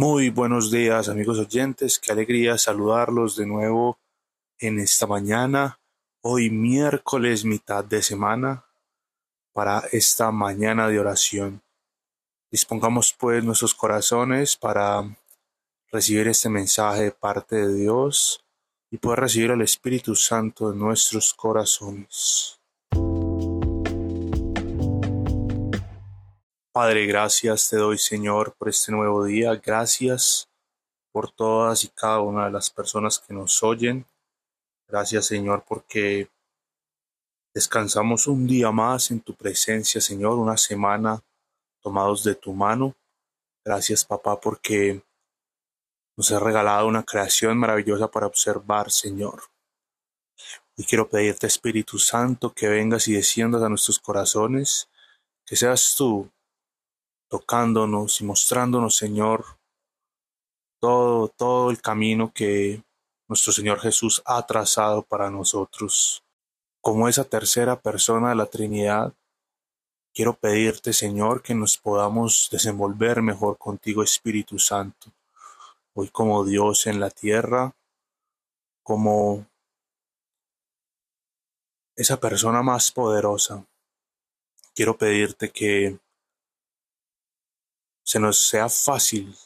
Muy buenos días amigos oyentes, qué alegría saludarlos de nuevo en esta mañana, hoy miércoles mitad de semana, para esta mañana de oración. Dispongamos pues nuestros corazones para recibir este mensaje de parte de Dios y poder recibir al Espíritu Santo en nuestros corazones. Padre, gracias te doy, Señor, por este nuevo día. Gracias por todas y cada una de las personas que nos oyen. Gracias, Señor, porque descansamos un día más en tu presencia, Señor, una semana tomados de tu mano. Gracias, papá, porque nos has regalado una creación maravillosa para observar, Señor. Y quiero pedirte, Espíritu Santo, que vengas y desciendas a nuestros corazones, que seas tú tocándonos y mostrándonos, Señor, todo, todo el camino que nuestro Señor Jesús ha trazado para nosotros. Como esa tercera persona de la Trinidad, quiero pedirte, Señor, que nos podamos desenvolver mejor contigo, Espíritu Santo. Hoy como Dios en la tierra, como esa persona más poderosa, quiero pedirte que se nos sea fácil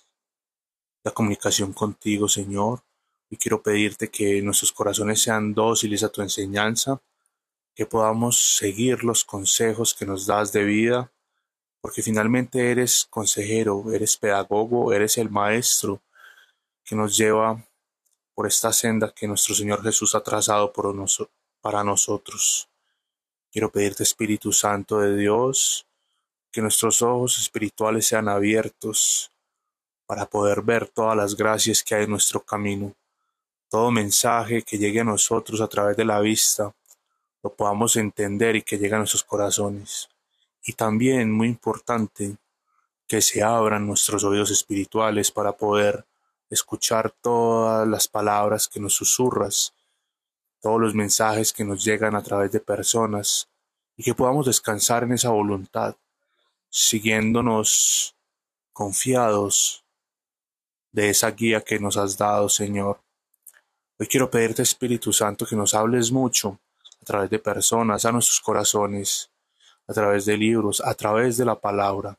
la comunicación contigo, Señor. Y quiero pedirte que nuestros corazones sean dóciles a tu enseñanza, que podamos seguir los consejos que nos das de vida, porque finalmente eres consejero, eres pedagogo, eres el maestro que nos lleva por esta senda que nuestro Señor Jesús ha trazado para nosotros. Quiero pedirte, Espíritu Santo de Dios, que nuestros ojos espirituales sean abiertos para poder ver todas las gracias que hay en nuestro camino. Todo mensaje que llegue a nosotros a través de la vista lo podamos entender y que llegue a nuestros corazones. Y también, muy importante, que se abran nuestros oídos espirituales para poder escuchar todas las palabras que nos susurras, todos los mensajes que nos llegan a través de personas, y que podamos descansar en esa voluntad siguiéndonos confiados de esa guía que nos has dado, Señor. Hoy quiero pedirte, Espíritu Santo, que nos hables mucho a través de personas, a nuestros corazones, a través de libros, a través de la palabra,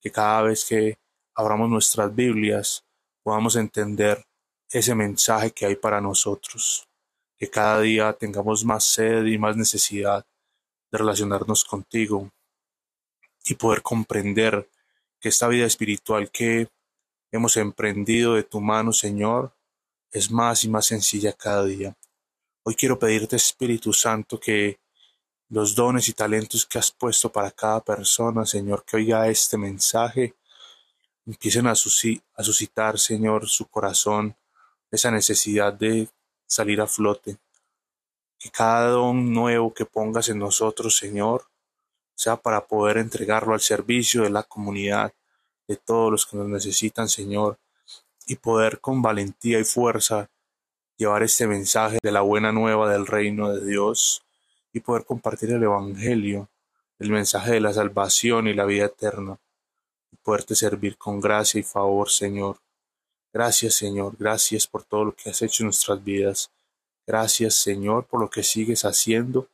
que cada vez que abramos nuestras Biblias podamos entender ese mensaje que hay para nosotros, que cada día tengamos más sed y más necesidad de relacionarnos contigo, y poder comprender que esta vida espiritual que hemos emprendido de tu mano, Señor, es más y más sencilla cada día. Hoy quiero pedirte, Espíritu Santo, que los dones y talentos que has puesto para cada persona, Señor, que oiga este mensaje, empiecen a, suscitar, Señor, su corazón, esa necesidad de salir a flote. Que cada don nuevo que pongas en nosotros, Señor, sea para poder entregarlo al servicio de la comunidad, de todos los que nos necesitan, Señor, y poder con valentía y fuerza llevar este mensaje de la buena nueva del reino de Dios y poder compartir el Evangelio, el mensaje de la salvación y la vida eterna, y poderte servir con gracia y favor, Señor. Gracias, Señor, gracias por todo lo que has hecho en nuestras vidas. Gracias, Señor, por lo que sigues haciendo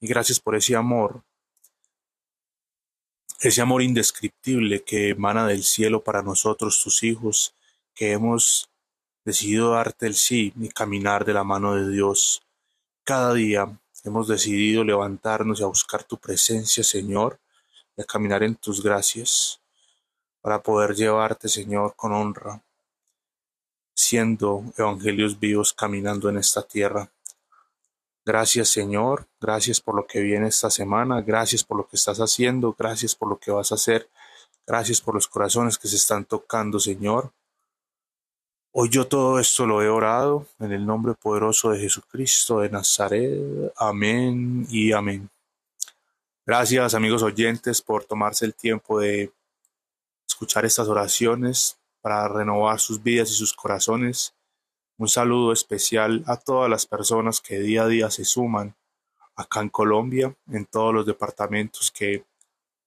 y gracias por ese amor ese amor indescriptible que emana del cielo para nosotros, tus hijos, que hemos decidido darte el sí y caminar de la mano de Dios. Cada día hemos decidido levantarnos y a buscar tu presencia, Señor, y a caminar en tus gracias, para poder llevarte, Señor, con honra, siendo evangelios vivos caminando en esta tierra. Gracias Señor, gracias por lo que viene esta semana, gracias por lo que estás haciendo, gracias por lo que vas a hacer, gracias por los corazones que se están tocando Señor. Hoy yo todo esto lo he orado en el nombre poderoso de Jesucristo de Nazaret. Amén y amén. Gracias amigos oyentes por tomarse el tiempo de escuchar estas oraciones para renovar sus vidas y sus corazones. Un saludo especial a todas las personas que día a día se suman acá en Colombia, en todos los departamentos que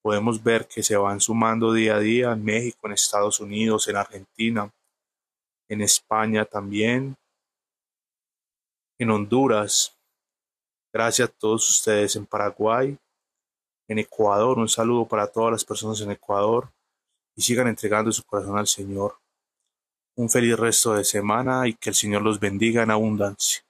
podemos ver que se van sumando día a día en México, en Estados Unidos, en Argentina, en España también, en Honduras. Gracias a todos ustedes en Paraguay, en Ecuador. Un saludo para todas las personas en Ecuador y sigan entregando su corazón al Señor. Un feliz resto de semana y que el Señor los bendiga en abundancia.